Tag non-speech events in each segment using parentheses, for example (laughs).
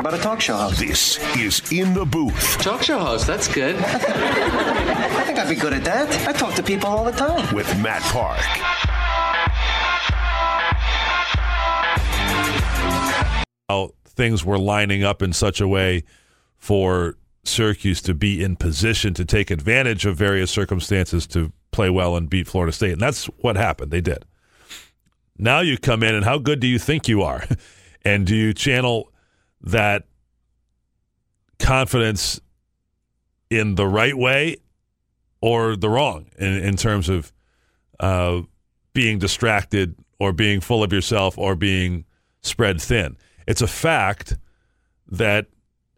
What about a talk show host? This is In the Booth Talk show host, that's good. (laughs) I think I'd be good at that. I talk to people all the time. with Matt Park. how things were lining up in such a way for Syracuse to be in position to take advantage of various circumstances to play well and beat Florida State. And that's what happened. They did. Now you come in, and how good do you think you are? (laughs) And do you channel that confidence in the right way or the wrong in, in terms of uh, being distracted or being full of yourself or being spread thin? It's a fact that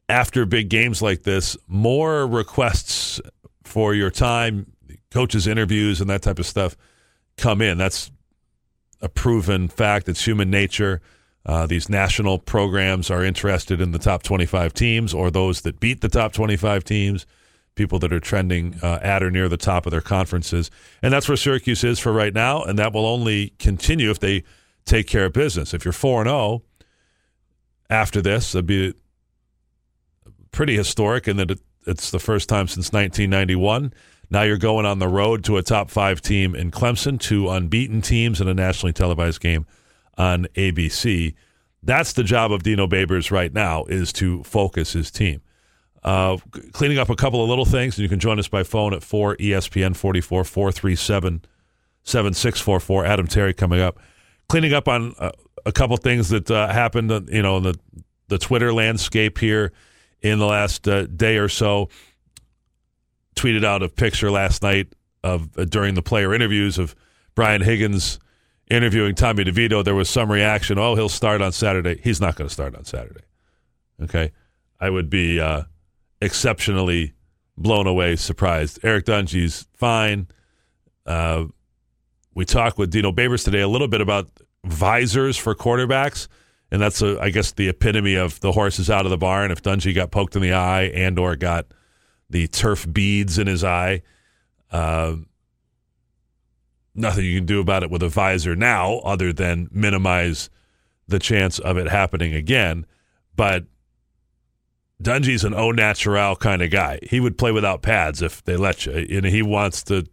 after big games like this, more requests for your time, coaches' interviews, and that type of stuff come in. That's a proven fact. It's human nature. Uh, these national programs are interested in the top 25 teams or those that beat the top 25 teams, people that are trending uh, at or near the top of their conferences. And that's where Syracuse is for right now. And that will only continue if they take care of business. If you're 4 0 after this, it'd be pretty historic in that it, it's the first time since 1991. Now you're going on the road to a top five team in Clemson, two unbeaten teams in a nationally televised game on ABC. That's the job of Dino Babers right now is to focus his team. Uh, cleaning up a couple of little things, and you can join us by phone at 4 ESPN 44 437 7644. Adam Terry coming up. Cleaning up on uh, a couple things that uh, happened, uh, you know, in the, the Twitter landscape here in the last uh, day or so. Tweeted out a picture last night of uh, during the player interviews of Brian Higgins interviewing Tommy DeVito. There was some reaction. Oh, he'll start on Saturday. He's not going to start on Saturday. Okay, I would be uh, exceptionally blown away, surprised. Eric Dungey's fine. Uh, we talked with Dino Babers today a little bit about visors for quarterbacks, and that's a, I guess the epitome of the horse is out of the barn. If Dungy got poked in the eye and or got the turf beads in his eye, uh, nothing you can do about it with a visor now, other than minimize the chance of it happening again. But Dungey's an au naturel kind of guy. He would play without pads if they let you, and he wants to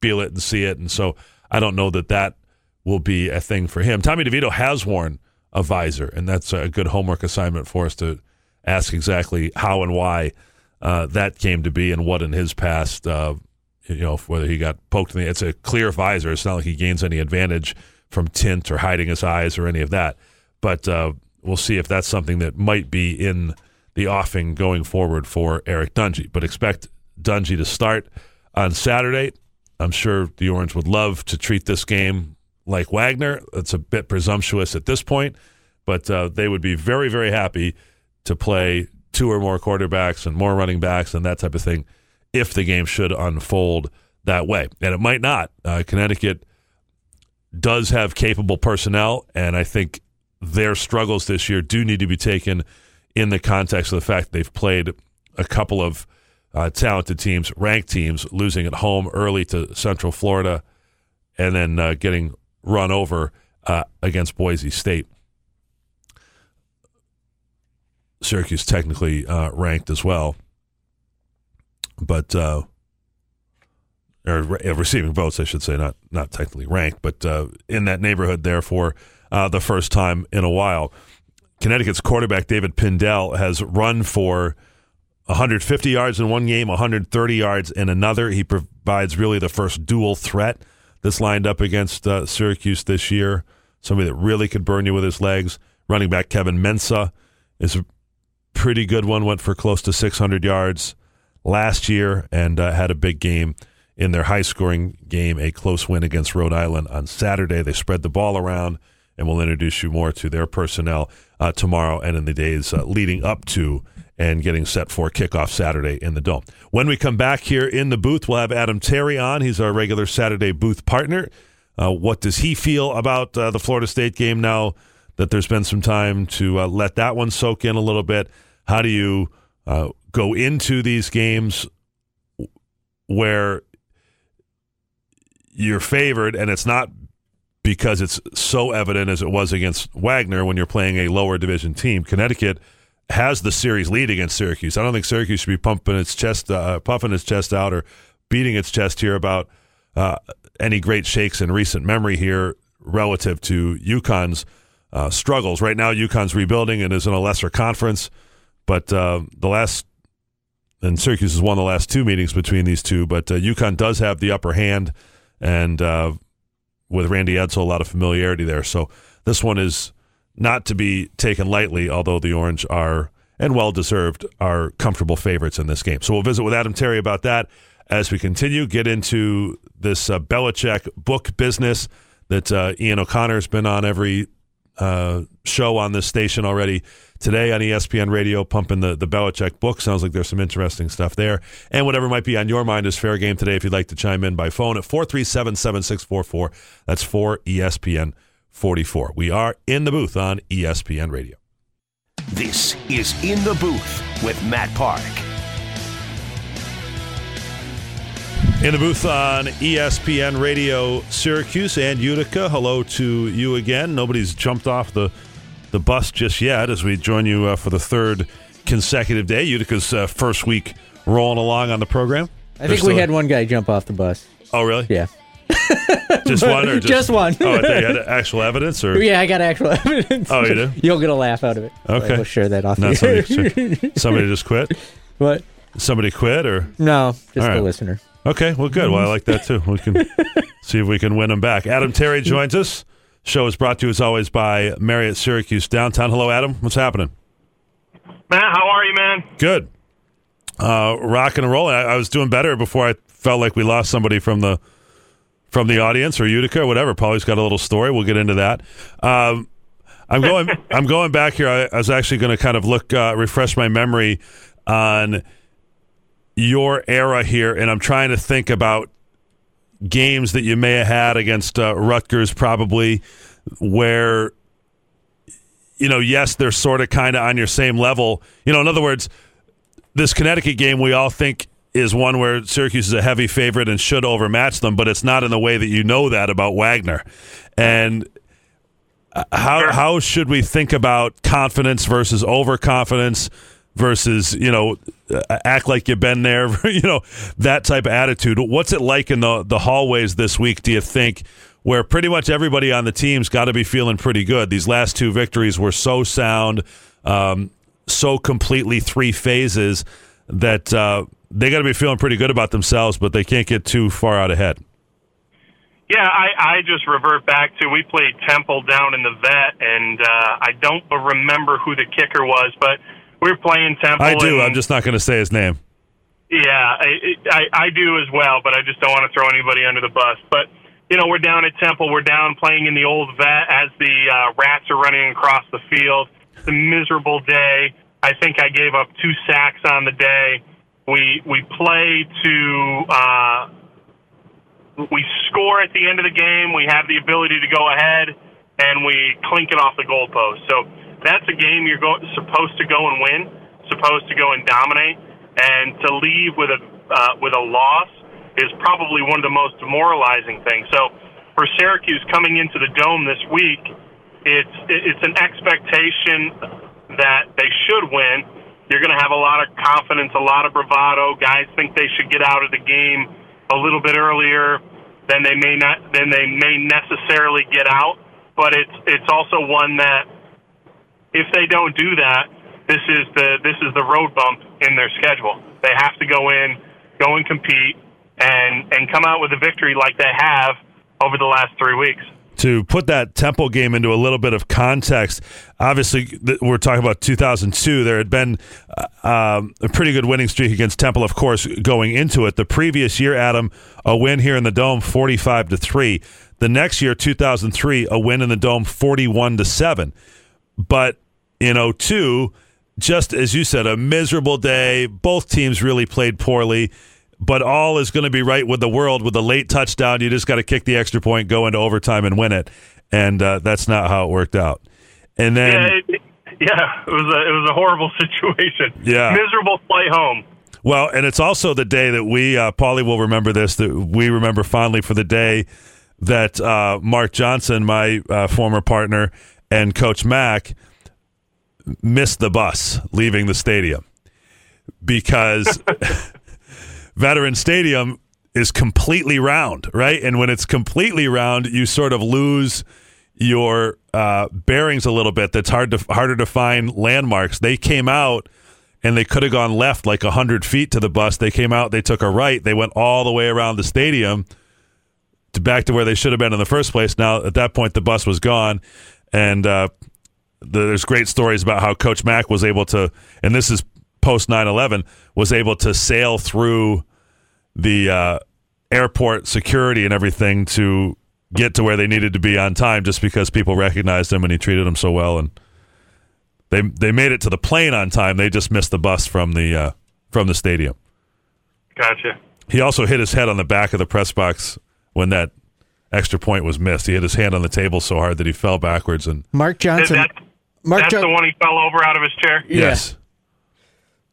feel it and see it. And so I don't know that that will be a thing for him. Tommy DeVito has worn a visor, and that's a good homework assignment for us to ask exactly how and why uh, that came to be and what in his past, uh, you know, whether he got poked in the. It's a clear visor. It's not like he gains any advantage from tint or hiding his eyes or any of that. But uh, we'll see if that's something that might be in the offing going forward for Eric Dungey. But expect Dungey to start on Saturday. I'm sure the Orange would love to treat this game like Wagner. It's a bit presumptuous at this point, but uh, they would be very, very happy to play two or more quarterbacks and more running backs and that type of thing if the game should unfold that way. And it might not. Uh, Connecticut does have capable personnel, and I think their struggles this year do need to be taken in the context of the fact they've played a couple of uh, talented teams, ranked teams, losing at home early to Central Florida, and then uh, getting run over uh, against Boise State. Syracuse technically uh, ranked as well, but uh, or re- receiving votes, I should say, not not technically ranked, but uh, in that neighborhood there for uh, the first time in a while. Connecticut's quarterback David Pindell has run for 150 yards in one game, 130 yards in another. He provides really the first dual threat that's lined up against uh, Syracuse this year. Somebody that really could burn you with his legs. Running back Kevin Mensah is a pretty good one. Went for close to 600 yards last year and uh, had a big game in their high scoring game, a close win against Rhode Island on Saturday. They spread the ball around, and we'll introduce you more to their personnel uh, tomorrow and in the days uh, leading up to and getting set for kickoff Saturday in the Dome. When we come back here in the booth, we'll have Adam Terry on. He's our regular Saturday booth partner. Uh, what does he feel about uh, the Florida State game now that there's been some time to uh, let that one soak in a little bit? How do you uh, go into these games where you're favored and it's not because it's so evident as it was against Wagner when you're playing a lower division team. Connecticut has the series lead against Syracuse. I don't think Syracuse should be pumping its chest, uh, puffing its chest out, or beating its chest here about uh, any great shakes in recent memory here relative to UConn's uh, struggles. Right now, UConn's rebuilding and is in a lesser conference, but uh, the last and Syracuse has won the last two meetings between these two, but uh, UConn does have the upper hand, and uh, with Randy Edsall, a lot of familiarity there. So this one is not to be taken lightly, although the Orange are, and well deserved, are comfortable favorites in this game. So we'll visit with Adam Terry about that as we continue, get into this uh, Belichick book business that uh, Ian O'Connor's been on every uh, show on this station already today on ESPN Radio, pumping the, the Belichick book. Sounds like there's some interesting stuff there. And whatever might be on your mind is fair game today if you'd like to chime in by phone at 437 7644. That's 4 ESPN 44. We are in the booth on ESPN Radio. This is In the Booth with Matt Park. In the booth on ESPN Radio Syracuse and Utica. Hello to you again. Nobody's jumped off the the bus just yet as we join you uh, for the third consecutive day. Utica's uh, first week rolling along on the program. I think we had one guy jump off the bus. Oh, really? Yeah. (laughs) Just one or (laughs) just, Just one. oh, you had (laughs) actual evidence or Yeah, I got actual evidence. Oh, you do? You'll get a laugh out of it. Okay. We'll share that off no, the somebody, somebody just quit. What? Somebody quit or No, just All right. the listener. Okay, well, good. Well, I like that too. We can (laughs) see if we can win them back. Adam Terry joins us. Show is brought to you as always by Marriott Syracuse downtown. Hello, Adam. What's happening? Matt, how are you, man? Good. Uh, rock and roll. I, I was doing better before I felt like we lost somebody from the from the audience or Utica or whatever. Paulie's got a little story. We'll get into that. Um, I'm going. (laughs) I'm going back here. I, I was actually going to kind of look, uh, refresh my memory on your era here, and I'm trying to think about games that you may have had against uh, Rutgers, probably where you know, yes, they're sort of kind of on your same level. You know, in other words, this Connecticut game we all think is one where Syracuse is a heavy favorite and should overmatch them, but it's not in the way that you know that about Wagner. And uh, how how should we think about confidence versus overconfidence versus you know act like you've been there, (laughs) you know that type of attitude. What's it like in the the hallways this week? Do you think? Where pretty much everybody on the team's got to be feeling pretty good. These last two victories were so sound, um, so completely three phases that uh, they got to be feeling pretty good about themselves, but they can't get too far out ahead. Yeah, I, I just revert back to we played Temple down in the vet, and uh, I don't remember who the kicker was, but were playing Temple. I do. and- I'm just not going to say his name. Yeah, I, I I do as well, but I just don't want to throw anybody under the bus. But you know, we're down at Temple. We're down playing in the old vet as the uh, rats are running across the field. It's a miserable day. I think I gave up two sacks on the day. We we play to uh, we score at the end of the game. We have the ability to go ahead, and we clink it off the goalpost. So that's a game you're go- supposed to go and win, supposed to go and dominate, and to leave with a uh, with a loss is probably one of the most demoralizing things. So for Syracuse coming into the dome this week, it's it's an expectation that they should win. You're going to have a lot of confidence, a lot of bravado. Guys think they should get out of the game a little bit earlier than they may not than they may necessarily get out. But it's it's also one that if they don't do that, this is the this is the road bump in their schedule. They have to go in, go and compete, and and come out with a victory like they have over the last three weeks. to put that Temple game into a little bit of context, obviously we're talking about 2002. There had been uh, um, a pretty good winning streak against Temple, of course, going into it. The previous year, Adam, a win here in the Dome, 45 to three. The next year, 2003, a win in the Dome, 41 to seven. But in 02, just as you said, a miserable day. Both teams really played poorly, but all is going to be right with the world with a late touchdown. You just got to kick the extra point, go into overtime, and win it. And uh, that's not how it worked out. And then, Yeah, it, yeah, it was a it was a horrible (laughs) situation. Yeah. miserable flight home. well, and it's also the day that we, uh, Paulie will remember this, that we remember fondly for the day that uh, Mark Johnson, my uh, former partner, and Coach Mack missed the bus leaving the stadium because (laughs) Veteran Stadium is completely round, right? And when it's completely round, you sort of lose your uh, bearings a little bit. That's hard to harder to find landmarks. They came out and they could have gone left like hundred feet to the bus. They came out, they took a right, they went all the way around the stadium to back to where they should have been in the first place. Now at that point, the bus was gone, and uh, there's great stories about how Coach Mack was able to, and this is post 9/11, was able to sail through the uh, airport security and everything to get to where they needed to be on time, just because people recognized him and he treated them so well, and they they made it to the plane on time. They just missed the bus from the uh, from the stadium. Gotcha. He also hit his head on the back of the press box when that extra point was missed. He hit his hand on the table so hard that he fell backwards and Mark Is Johnson. that, Mark that's Jo- the one he fell over out of his chair. Yeah. yes.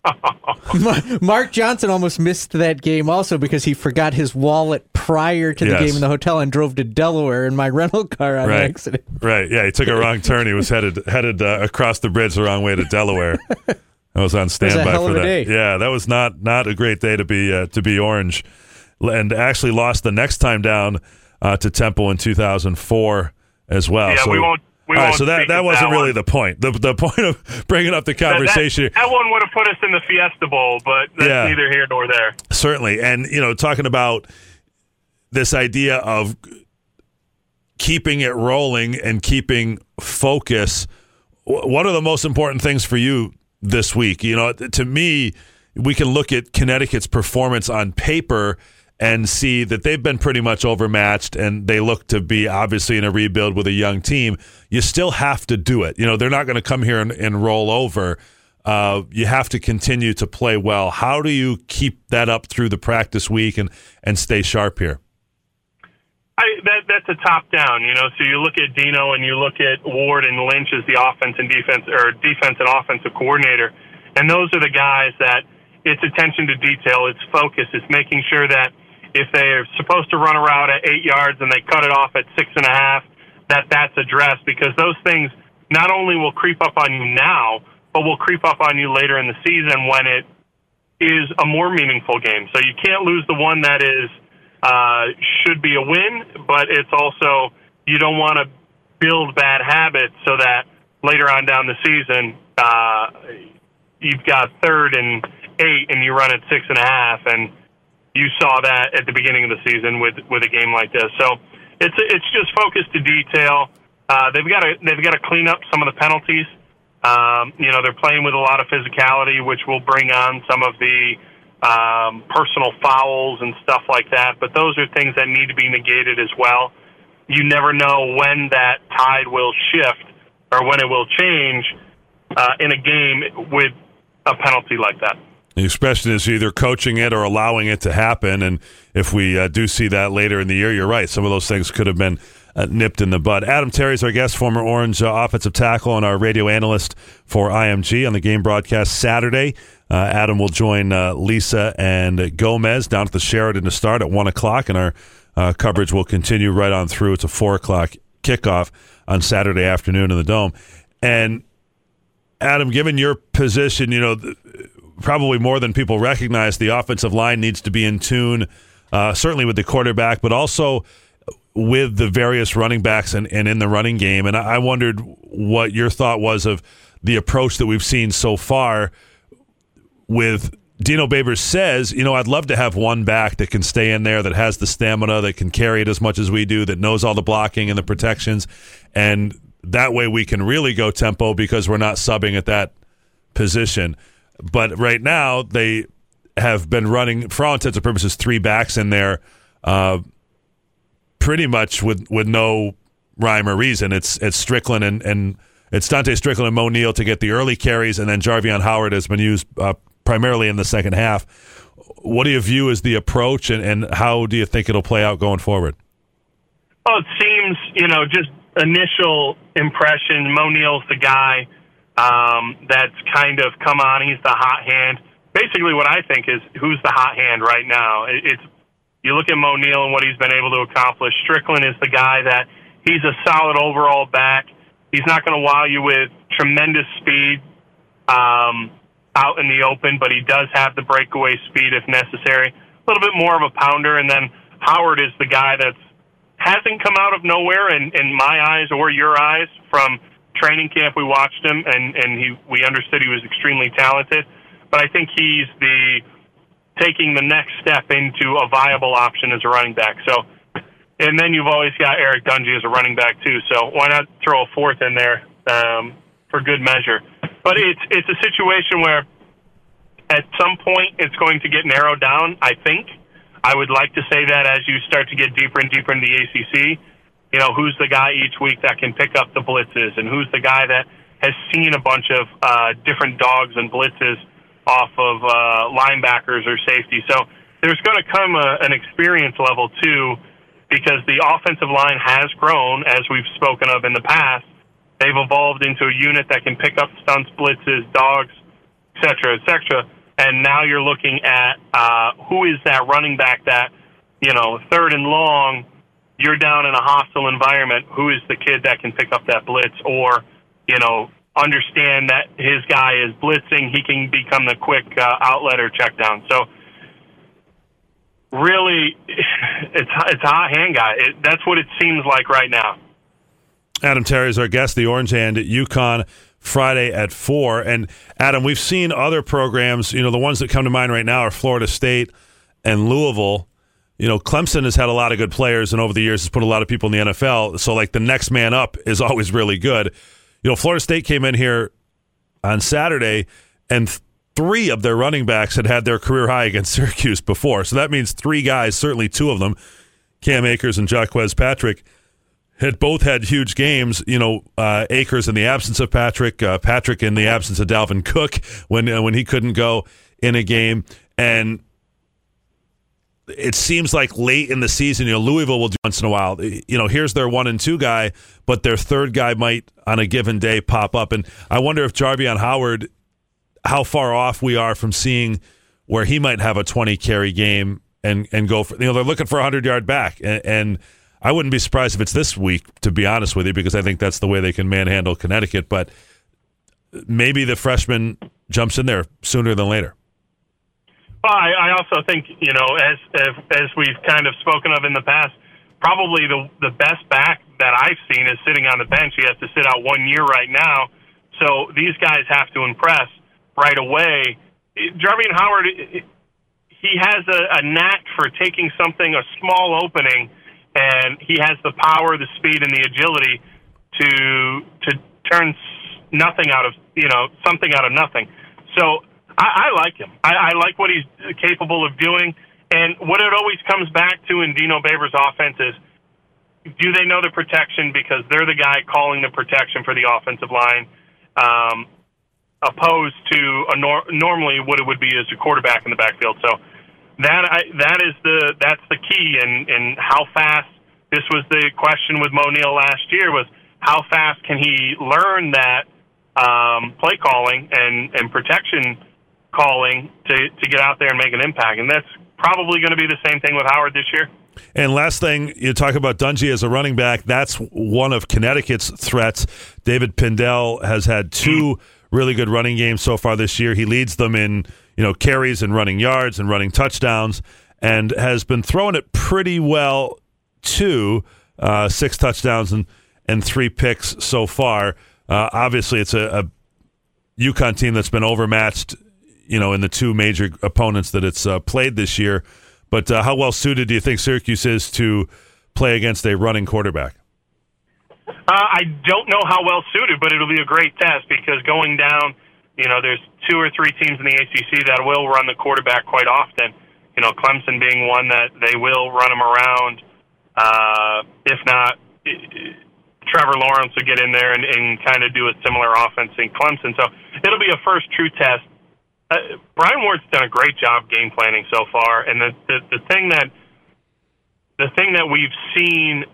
(laughs) Mark Johnson almost missed that game also because he forgot his wallet prior to the Yes. game in the hotel and drove to Delaware in my (laughs) rental car on Right. accident. Right. Yeah, he took a wrong turn. He was headed headed uh, across the bridge the wrong way to Delaware. (laughs) I was on standby hell for of a that. day. Yeah, that was not not a great day to be uh, to be orange, and actually lost the next time down uh, to Temple in 2004 as well. Yeah, so, we won't- we all right, so that that wasn't that really the point. The the point of (laughs) bringing up the That- that- conversation. That, one would have put us in the Fiesta Bowl, but that's Yeah. neither here nor there. Certainly. And, you know, talking about this idea of keeping it rolling and keeping focus, wh- what are the most important things for you this week? You know, to me, we can look at Connecticut's performance on paper and see that they've been pretty much overmatched and they look to be obviously in a rebuild with a young team. You still have to do it. You know, they're not going to come here and, and roll over. Uh, you have to continue to play well. How do you keep that up through the practice week and, and stay sharp here? I, that that's a top down, you know. So you look at Dino and you look at Ward and Lynch as the offense and defense or defense and offensive coordinator, and those are the guys that it's attention to detail, it's focus, it's making sure that if they're supposed to run a route at eight yards and they cut it off at six and a half, that that's addressed because those things not only will creep up on you now, but will creep up on you later in the season when it is a more meaningful game. So you can't lose the one that is uh, should be a win, but it's also you don't want to build bad habits so that later on down the season uh, you've got third and eight and you run at six and a half, and you saw that at the beginning of the season with with a game like this. So it's it's just focus to detail. Uh, they've got to they've got to clean up some of the penalties. Um, you know, they're playing with a lot of physicality, which will bring on some of the um, personal fouls and stuff like that. But those are things that need to be negated as well. You never know when that tide will shift or when it will change uh, in a game with a penalty like that. The expression is either coaching it or allowing it to happen. And if we uh, do see that later in the year, you're right. Some of those things could have been uh, nipped in the bud. Adam Terry is our guest, former Orange uh, offensive tackle and our radio analyst for IMG on the game broadcast Saturday. Uh, Adam will join uh, Lisa and Gomez down at the Sheraton to start at 1 o'clock, and our uh, coverage will continue right on through. It's a 4 o'clock kickoff on Saturday afternoon in the Dome. And Adam, given your position, you know, th- probably more than people recognize, the offensive line needs to be in tune, uh, certainly with the quarterback, but also with the various running backs and, and in the running game. And I I wondered what your thought was of the approach that we've seen so far with Dino Babers says, you know, I'd love to have one back that can stay in there, that has the stamina, that can carry it as much as we do, that knows all the blocking and the protections. And that way we can really go tempo because we're not subbing at that position. But right now, they have been running, for all intents and purposes, three backs in there, uh, pretty much with, with no rhyme or reason. It's it's Strickland and, and it's Dontae Strickland and Mo to get the early carries, and then Jarvion Howard has been used uh, primarily in the second half. What do you view as the approach, and, and how do you think it'll play out going forward? Well, it seems, you know, just initial impression, Mo the guy um, that's kind of come on. He's the hot hand. Basically, what I think is who's the hot hand right now. It, it's you look at Moe Neal and what he's been able to accomplish. Strickland is the guy that he's a solid overall back. He's not going to wow you with tremendous speed um, out in the open, but he does have the breakaway speed if necessary. A little bit more of a pounder, and then Howard is the guy that's hasn't come out of nowhere in, in my eyes or your eyes from training camp. We watched him, and and he we understood he was extremely talented, but I think he's the taking the next step into a viable option as a running back. So and then you've always got Eric Dungey as a running back too. So why not throw a fourth in there um, for good measure? But it's it's a situation where at some point it's going to get narrowed down. I think I would like to say that as you start to get deeper and deeper into the ACC, you know who's the guy each week that can pick up the blitzes, and who's the guy that has seen a bunch of uh, different dogs and blitzes off of uh, linebackers or safety. So there's going to come a, an experience level too because the offensive line has grown, as we've spoken of in the past. They've evolved into a unit that can pick up stunts, blitzes, dogs, et cetera, et cetera. And now you're looking at uh, who is that running back that, you know, third and long, you're down in a hostile environment. Who is the kid that can pick up that blitz or, you know, understand that his guy is blitzing? He can become the quick uh, outlet or check down. So, really, (sighs) it's it's a hot hand guy. It, that's what it seems like right now. Adam Terry is our guest, the Orange Hand at UConn Friday at four. And Adam, we've seen other programs. You know, the ones that come to mind right now are Florida State and Louisville. You know, Clemson has had a lot of good players, and over the years has put a lot of people in the NFL. So, like the next man up is (laughs) always really good. You know, Florida State came in here on Saturday and three of their running backs had had their career high against (laughs) Syracuse before. So that means three guys, certainly two of them, Cam Akers and Jacques Patrick, had both had huge games. You know, uh, Akers in the absence of Patrick, uh, Patrick in the absence of Dalvin Cook when uh, when he couldn't go in a game, and it seems like late in the season, you know, Louisville will do once in a while. You know, here's their one and two guy, but their third guy might on a given day pop up, and I wonder if Jarvion Howard how far off we are from seeing where he might have a 20 carry game and and go for you know they're looking for a 100 yard back and, and, I wouldn't be surprised if it's this week to be honest with you because I think that's the way they can manhandle Connecticut but maybe the freshman jumps in there sooner than later. Well, I, I also think you know as, as as we've kind of spoken of in the past, probably the the best back that I've seen is sitting on the bench. He has to sit out one year right now, so these guys have to impress right away. Jarvion Howard, he has a, a knack for taking something, a small opening, and he has the power, the speed, and the agility to to turn nothing out of you know something out of nothing. So I, I like him. I, I like what he's capable of doing. And what it always comes back to in Dino Babers' offense is do they know the protection because they're the guy calling the protection for the offensive line? Um, opposed to a nor- normally what it would be as a quarterback in the backfield. So that I, that is the that's the key, and and how fast. This was the question with Mo last year was how fast can he learn that um, play calling and and protection calling to to get out there and make an impact, and that's probably going to be the same thing with Howard this year. And last thing, you talk about Dungey as a running back. That's one of Connecticut's threats. David Pindell has had two really good running games so far this year. He leads them in you know carries and running yards and running touchdowns, and has been throwing it pretty well too. Uh, six touchdowns and and three picks so far. Uh, obviously, it's a, a UConn team that's been overmatched, you know, in the two major opponents that it's uh, played this year. But uh, how well suited do you think Syracuse is to play against a running quarterback? Uh, I don't know how well suited, but it'll be a great test because going down, you know, there's two or three teams in the ACC that will run the quarterback quite often. You know, Clemson being one that they will run him around. Uh, if not, Trevor Lawrence will get in there and, and kind of do a similar offense in Clemson. So it'll be a first true test. Uh, Brian Ward's done a great job game planning so far, and the, the the thing that the thing that we've seen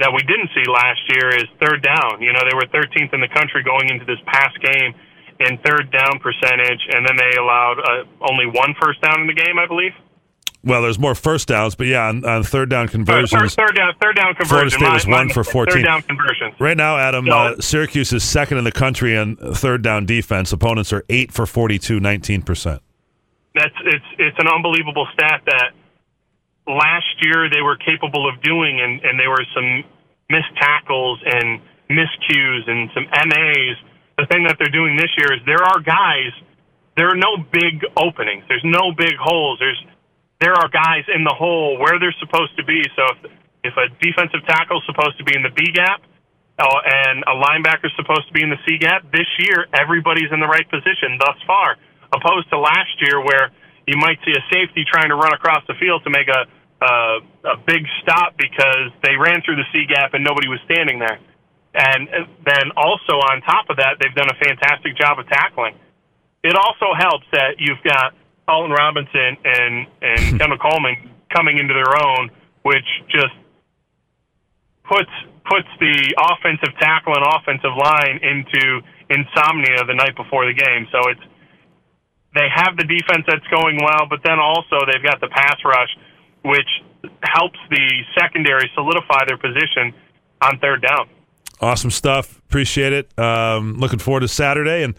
that we didn't see last year is third down. You know, they were 13th in the country going into this past game in third down percentage, and then they allowed uh, only one first down in the game, I believe. Well, there's more first downs, but yeah, on, on third down conversions, third, third down, third down Florida conversion. State was My- one my- for 14. Third down conversions. Right now, Adam, So- uh, Syracuse is second in the country in third down defense. Opponents are 8 for 42, 19%. That's it's it's an unbelievable stat that last year they were capable of doing, and and there were some missed tackles and miscues and some MAs. The thing that they're doing this year is there are guys. There are no big openings. There's no big holes. There's there are guys in the hole where they're supposed to be. So if if a defensive tackle is supposed to be in the B gap, uh, and a linebacker is supposed to be in the C gap, this year everybody's in the right position thus far, opposed to last year where you might see a safety trying to run across the field to make a a, a big stop because they ran through the C gap and nobody was standing there. And uh, then also on top of that, they've done a fantastic job of tackling. It also helps that you've got Alton Robinson and and (laughs) Kendall Coleman coming into their own, which just puts puts the offensive tackle and offensive line into insomnia the night before the game. So it's they have the defense that's going well, but then also they've got the pass rush, which helps the secondary solidify their position on third down. Awesome stuff. Appreciate it. Um, looking forward to Saturday and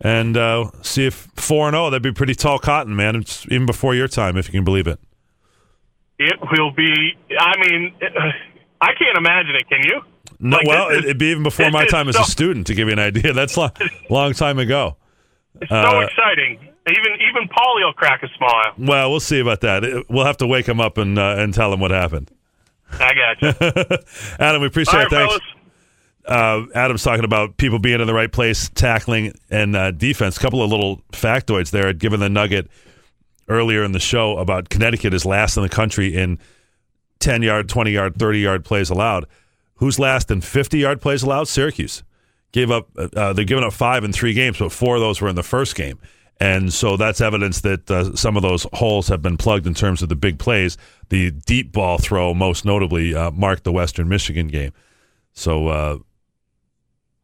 and uh, see if 4 and 0. That'd be pretty tall cotton, man. It's even before your time, if you can believe it. It will be. I mean, I can't imagine it. Can you? No, Like, well, is- it'd be even before my time as a student, to give you an idea. That's a long, long time ago. It's so Uh, exciting. Even even Paulie will crack a smile. Well, we'll see about that. We'll have to wake him up and uh, and tell him what happened. I got you. (laughs) Adam, we appreciate All it. Thanks. fellas. Uh, Adam's talking about people being in the right place, tackling and uh, defense. A couple of little factoids there. I'd given the nugget earlier in the show about Connecticut is last in the country in 10 yard, 20 yard, 30 yard plays allowed. Who's last in 50 yard plays allowed? Syracuse. Gave up, uh, they're giving up five in three games, but four of those were in the first game. And so that's evidence that uh, some of those holes have been plugged in terms of the big plays. The deep ball throw, most notably, uh, marked the Western Michigan game. So uh,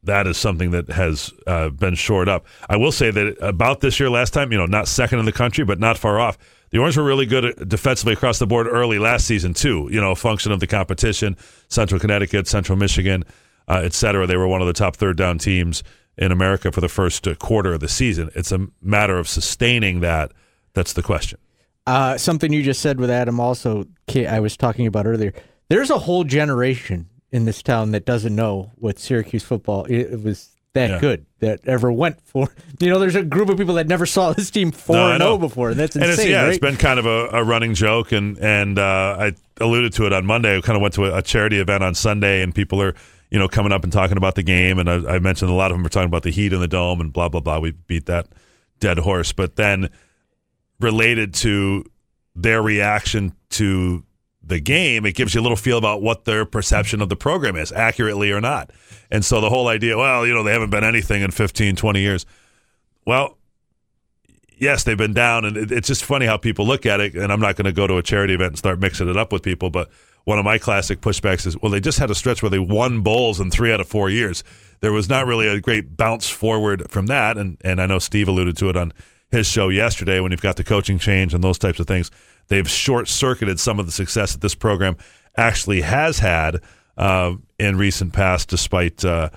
that is something that has uh, been shored up. I will say that about this year, last time, you know, not second in the country, but not far off. The Orange were really good defensively across the board early last season too. You know, function of the competition. Central Connecticut, Central Michigan, uh, et cetera. They were one of the top third down teams in America for the first uh, quarter of the season. It's a matter of sustaining that. That's the question. Uh, something you just said with Adam also, I was talking about earlier. There's a whole generation in this town that doesn't know what Syracuse football it, it was that Yeah. good that ever went for. (laughs) You know, there's a group of people that never saw this team four No, and know. zero before, and that's and insane, it's, yeah, right? it's been kind of a, a running joke, and and uh, I alluded to it on Monday. I kind of went to a, a charity event on Sunday, and people are you know coming up and talking about the game, and I, I mentioned a lot of them are talking about the heat in the dome and blah blah blah. We beat that dead horse, but then related to their reaction to the game, it gives you a little feel about what their perception of the program is, accurately or not. And so the whole idea, well, you know, they haven't been anything in 15, 20 years. Well, yes, they've been down, and it, it's just funny how people look at it. And I'm not going to go to a charity event and start mixing it up with people, but one of my classic pushbacks is, well, they just had a stretch where they won bowls in three out of four years. There was not really a great bounce forward from that, and and I know Steve alluded to it on his show yesterday when you've got the coaching change and those types of things. They've short circuited some of the success that this program actually has had uh, in recent past, despite uh,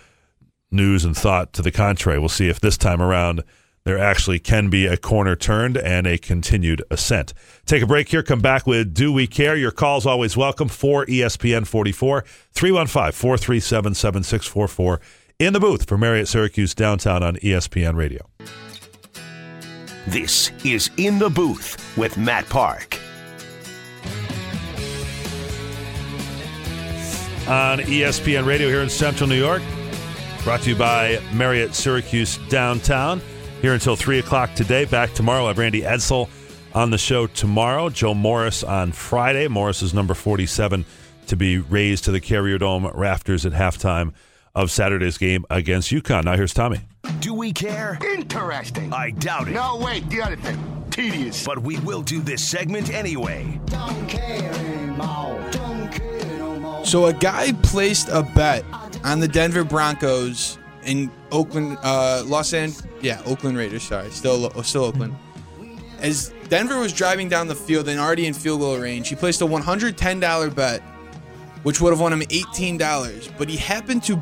news and thought to the contrary. We'll see if this time around there actually can be a corner turned and a continued ascent. Take a break here, come back with Do We Care? Your call's always welcome for ESPN 44 315 437 7644 in the booth for Marriott Syracuse downtown on ESPN Radio. This is In the Booth with Matt Park. on ESPN Radio here in Central New York. Brought to you by Marriott Syracuse Downtown. Here until 3 o'clock today. Back tomorrow. I have Randy Edsall on the show tomorrow. Joe Morris on Friday. Morris is number 47 to be raised to the Carrier Dome rafters at halftime of Saturday's game against UConn. Now here's Tommy. Do we care? Interesting. I doubt it. No, wait, the other thing. Tedious. But we will do this segment anyway. Don't care anymore. Don't care no more. So a guy placed a bet on the Denver Broncos in Oakland, uh, Los Angeles. Yeah, Oakland Raiders. Sorry, still still Oakland. As Denver was driving down the field and already in field goal range, he placed a $110 bet, which would have won him $18. But he happened to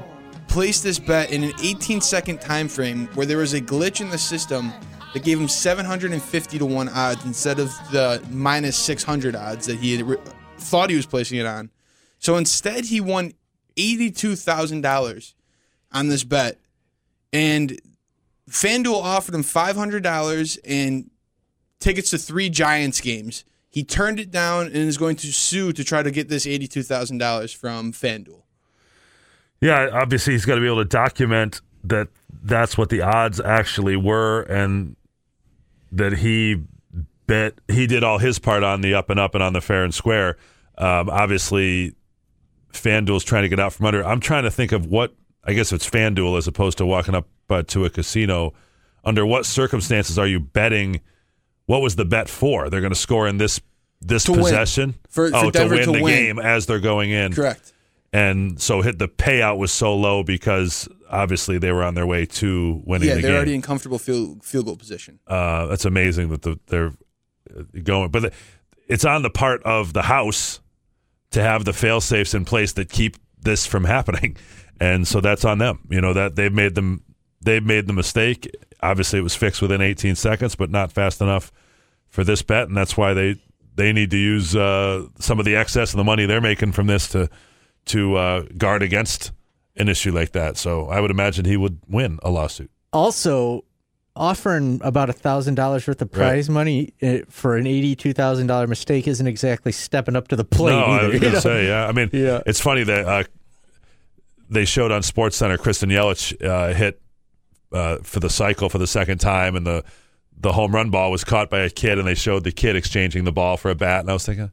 place this bet in an 18 second time frame where there was a glitch in the system that gave him 750 to 1 odds instead of the minus 600 odds that he re- thought he was placing it on. So instead, he won $82,000 on this bet. And FanDuel offered him $500 and tickets to three Giants games. He turned it down and is going to sue to try to get this $82,000 from FanDuel. Yeah, obviously he's got to be able to document that that's what the odds actually were and that he bet he did all his part on the up and up and on the fair and square. Um, obviously, FanDuel's trying to get out from under. I'm trying to think of what I guess it's FanDuel as opposed to walking up uh, to a casino. Under what circumstances are you betting? What was the bet for? They're going to score in this this To win. possession. For- for oh, Denver to win to the win. game as they're going in. Correct. And so hit the payout was so low because obviously they were on their way to winning Yeah, the they're game. already in comfortable field, field goal position. uh, that's amazing that the, they're going, but the, it's on the part of the house to have the fail safes in place that keep this from (laughs) happening, and so that's on them. You know that they've made them they've made the mistake. Obviously, it was fixed within 18 seconds, but not fast enough for this bet, and that's why they they need to use uh, some of the excess of the money they're making from this to to uh, guard against an issue like that. So I would imagine he would win a lawsuit. Also, offering about a thousand dollars worth of prize money uh, for an eighty-two thousand dollar mistake isn't exactly stepping up to the plate. No, I was going to say, yeah. I mean, Yeah. it's funny that uh, they showed on Sports Center Christian Yelich uh, hit uh, for the cycle for the second time, and the the home run ball was caught by a kid, and they showed the kid exchanging the ball for a bat, and I was thinking.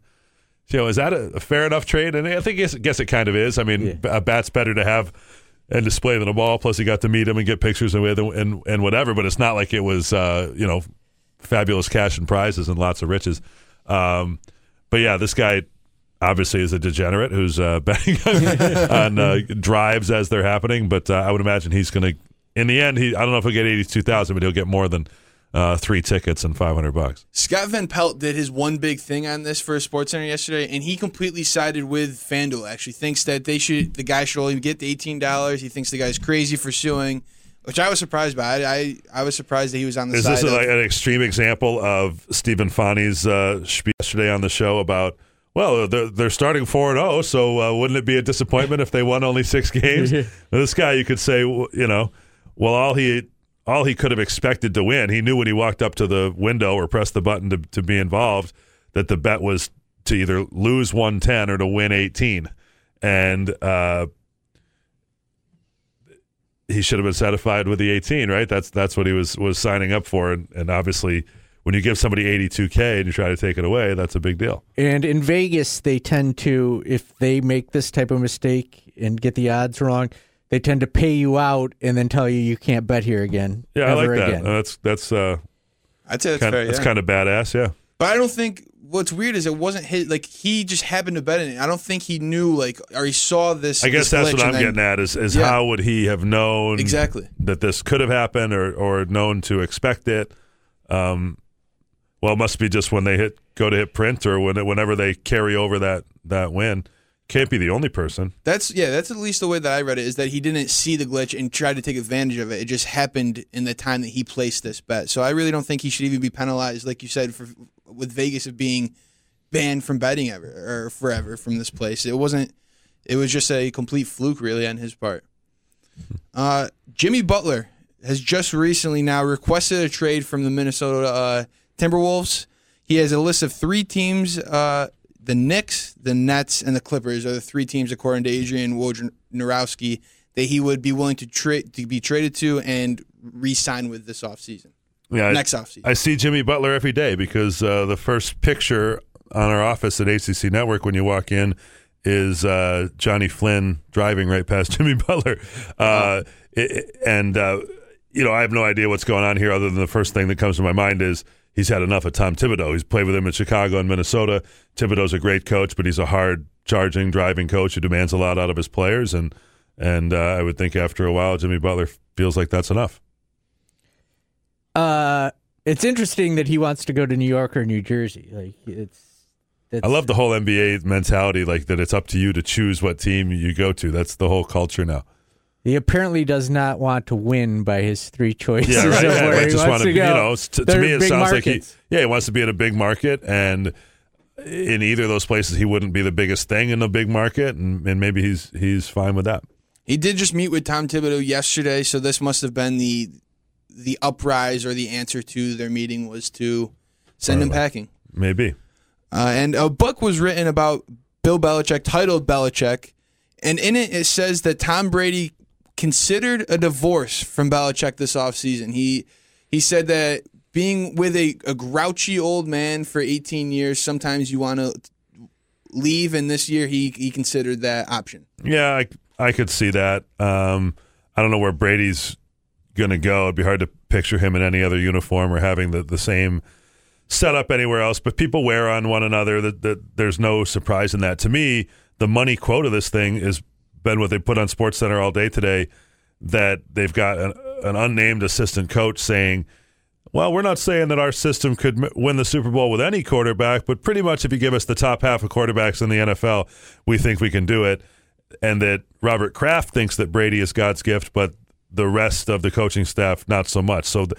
You know, is that a, a fair enough trade? And I think guess, guess it kind of is. I mean, a bat's better to have and display than a ball. Plus, he got to meet him and get pictures and and, and whatever. But it's not like it was, uh, you know, fabulous cash and prizes and lots of riches. Um, but yeah, this guy obviously is a degenerate who's uh, (laughs) betting on uh, drives as they're happening. But uh, I would imagine he's going to, in the end, he I don't know if he'll get eighty two thousand, but he'll get more than uh, three tickets and five hundred bucks. Scott Van Pelt did his one big thing on this for Sports Center yesterday, and he completely sided with FanDuel. Actually, thinks that they should the guy should only get the eighteen dollars. He thinks the guy's crazy for suing, which I was surprised by. I I, I was surprised that he was on the Is side. this of, like an extreme example of Steve Infanti's uh, spiel yesterday on the show about? Well, they're, they're starting four and zero, so uh, wouldn't it be a disappointment if they won only six games? (laughs) this guy, you could say, you know, well, all he all he could have expected to win, he knew when he walked up to the window or pressed the button to to be involved that the bet was to either lose one ten or to win eighteen, and uh, he should have been satisfied with the 18, right? That's that's what he was was signing up for, and, and obviously, when you give somebody 82k and you try to take it away, that's a big deal. And in Vegas, they tend to, if they make this type of mistake and get the odds wrong, they tend to pay you out and then tell you you can't bet here again. Yeah, I like that. Again. Uh, that's that's uh, I'd say that's kind fair. of that's yeah. kind of badass. Yeah, But I don't think what's weird is it wasn't his. Like he just happened to bet in it. I don't think he knew like or he saw this. I guess this that's what I'm then- getting at is is Yeah. how would he have known Exactly. that this could have happened or or known to expect it? Um, well, it must be just when they hit go to hit print or when whenever they carry over that that win. Can't be the only person. That's yeah. That's at least the way that I read it is that he didn't see the glitch and tried to take advantage of it. It just happened in the time that he placed this bet. So I really don't think he should even be penalized, like you said, for with Vegas of being banned from betting ever or forever from this place. It wasn't. It was just a complete fluke, really, on his part. Uh, Jimmy Butler has just recently now requested a trade from the Minnesota uh, Timberwolves. He has a list of three teams. Uh, the Knicks, the Nets, and the Clippers are the three teams, according to Adrian Wojnarowski, that he would be willing to trade to be traded to and re-sign with this offseason. Yeah, Next offseason. I see Jimmy Butler every day because uh, the first picture on our office at ACC Network when you walk in is uh, Johnny Flynn driving right past (laughs) Jimmy Butler, uh, it, and uh, you know I have no idea what's going on here. Other than the first thing that comes to my mind is he's had enough of Tom Thibodeau. He's played with him in Chicago and Minnesota. Thibodeau's a great coach, but he's a hard charging, driving coach who demands a lot out of his players, and and uh, I would think after a while Jimmy Butler feels like that's enough. Uh, it's interesting that he wants to go to New York or New Jersey. Like it's. it's I love the whole NBA mentality, like that it's up to you to choose what team you go to. That's the whole culture now. He apparently does not want to win by his three choices. Yeah, right. Yeah, where I he just wants want to, to you go. know, to, to me it big sounds like he, yeah, he wants to be in a big market, and in either of those places, he wouldn't be the biggest thing in a big market, and, and maybe he's he's fine with that. He did just meet with Tom Thibodeau yesterday, so this must have been the the uprise or the answer to their meeting was to send him packing. Maybe. Uh, and a book was written about Bill Belichick titled Belichick, and in it it says that Tom Brady considered a divorce from Belichick this offseason. He he said that being with a, a grouchy old man for 18 years, sometimes you want to leave, and this year he he considered that option. Yeah, I, I could see that. Um, I don't know where Brady's going to go. It'd be hard to picture him in any other uniform or having the, the same setup anywhere else. But people wear on one another. That, that there's no surprise in that. To me, the money quote of this thing has been what they put on Sports Center all day today. That they've got an, an unnamed assistant coach saying. Well, we're not saying that our system could m- win the Super Bowl with any quarterback, but pretty much if you give us the top half of quarterbacks in the NFL, we think we can do it. And that Robert Kraft thinks that Brady is God's gift, but the rest of the coaching staff not so much. So th-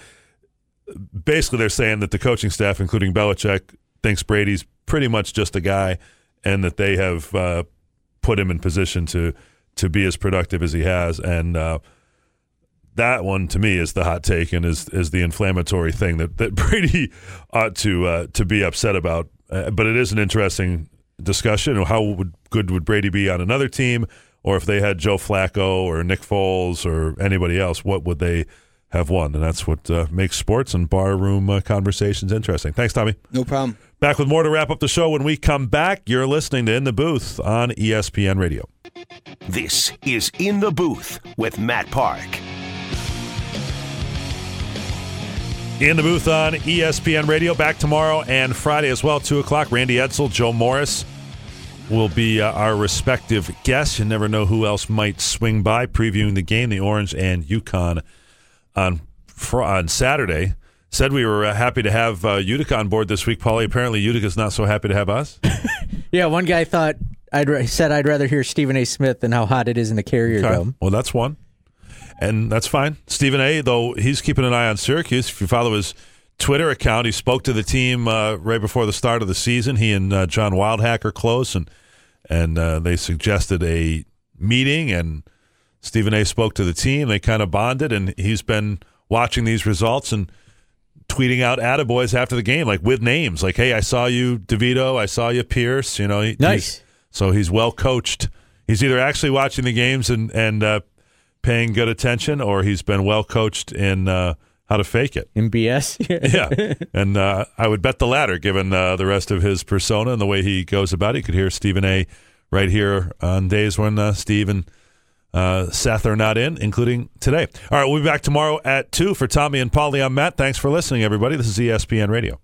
basically, they're saying that the coaching staff, including Belichick, thinks Brady's pretty much just a guy, and that they have uh, put him in position to to be as productive as he has. And uh, that one to me is the hot take and is is the inflammatory thing that, that (laughs) Brady ought to uh, to be upset about. Uh, but it is an interesting discussion. How would good would Brady be on another team, or if they had Joe Flacco or Nick Foles or anybody else, what would they have won? And that's what uh, makes sports and barroom uh, conversations interesting. Thanks, Tommy. No problem. Back with more to wrap up the show when we come back. You're listening to In the Booth on ESPN Radio. This is In the Booth with Matt Park. In the booth on ESPN Radio. Back tomorrow and Friday as well, 2 o'clock. Randy Edsall, Joe Morris will be uh, our respective guests. You never know who else might swing by previewing the game, the Orange and UConn on, on Saturday. Said we were uh, happy to have uh, Utica on board this week, Paulie. Apparently, Utica's not so happy to have us. (laughs) Yeah, one guy thought I'd ra- said I'd rather hear Stephen A. Smith than how hot it is in the Carrier Okay. Dome. Well, that's one. And that's fine. Stephen A., though, he's keeping an eye on Syracuse. If you follow his Twitter account, he spoke to the team uh, right before the start of the season. He and uh, John Wildhack are close, and and uh, they suggested a meeting, and Stephen A. spoke to the team. They kind of bonded, and he's been watching these results and tweeting out attaboys after the game, like with names, like, hey, I saw you, DeVito. I saw you, Pierce. You know, he- Nice. he's- so he's well coached. He's either actually watching the games and, and uh, paying good attention, or he's been well coached in uh, how to fake it. In BS. (laughs) Yeah, and uh, I would bet the latter, given uh, the rest of his persona and the way he goes about it. You could hear Stephen A. right here on days when uh, Steve and uh, Seth are not in, including today. All right, we'll be back tomorrow at 2 for Tommy and Polly. I'm Matt. Thanks for listening, everybody. This is ESPN Radio.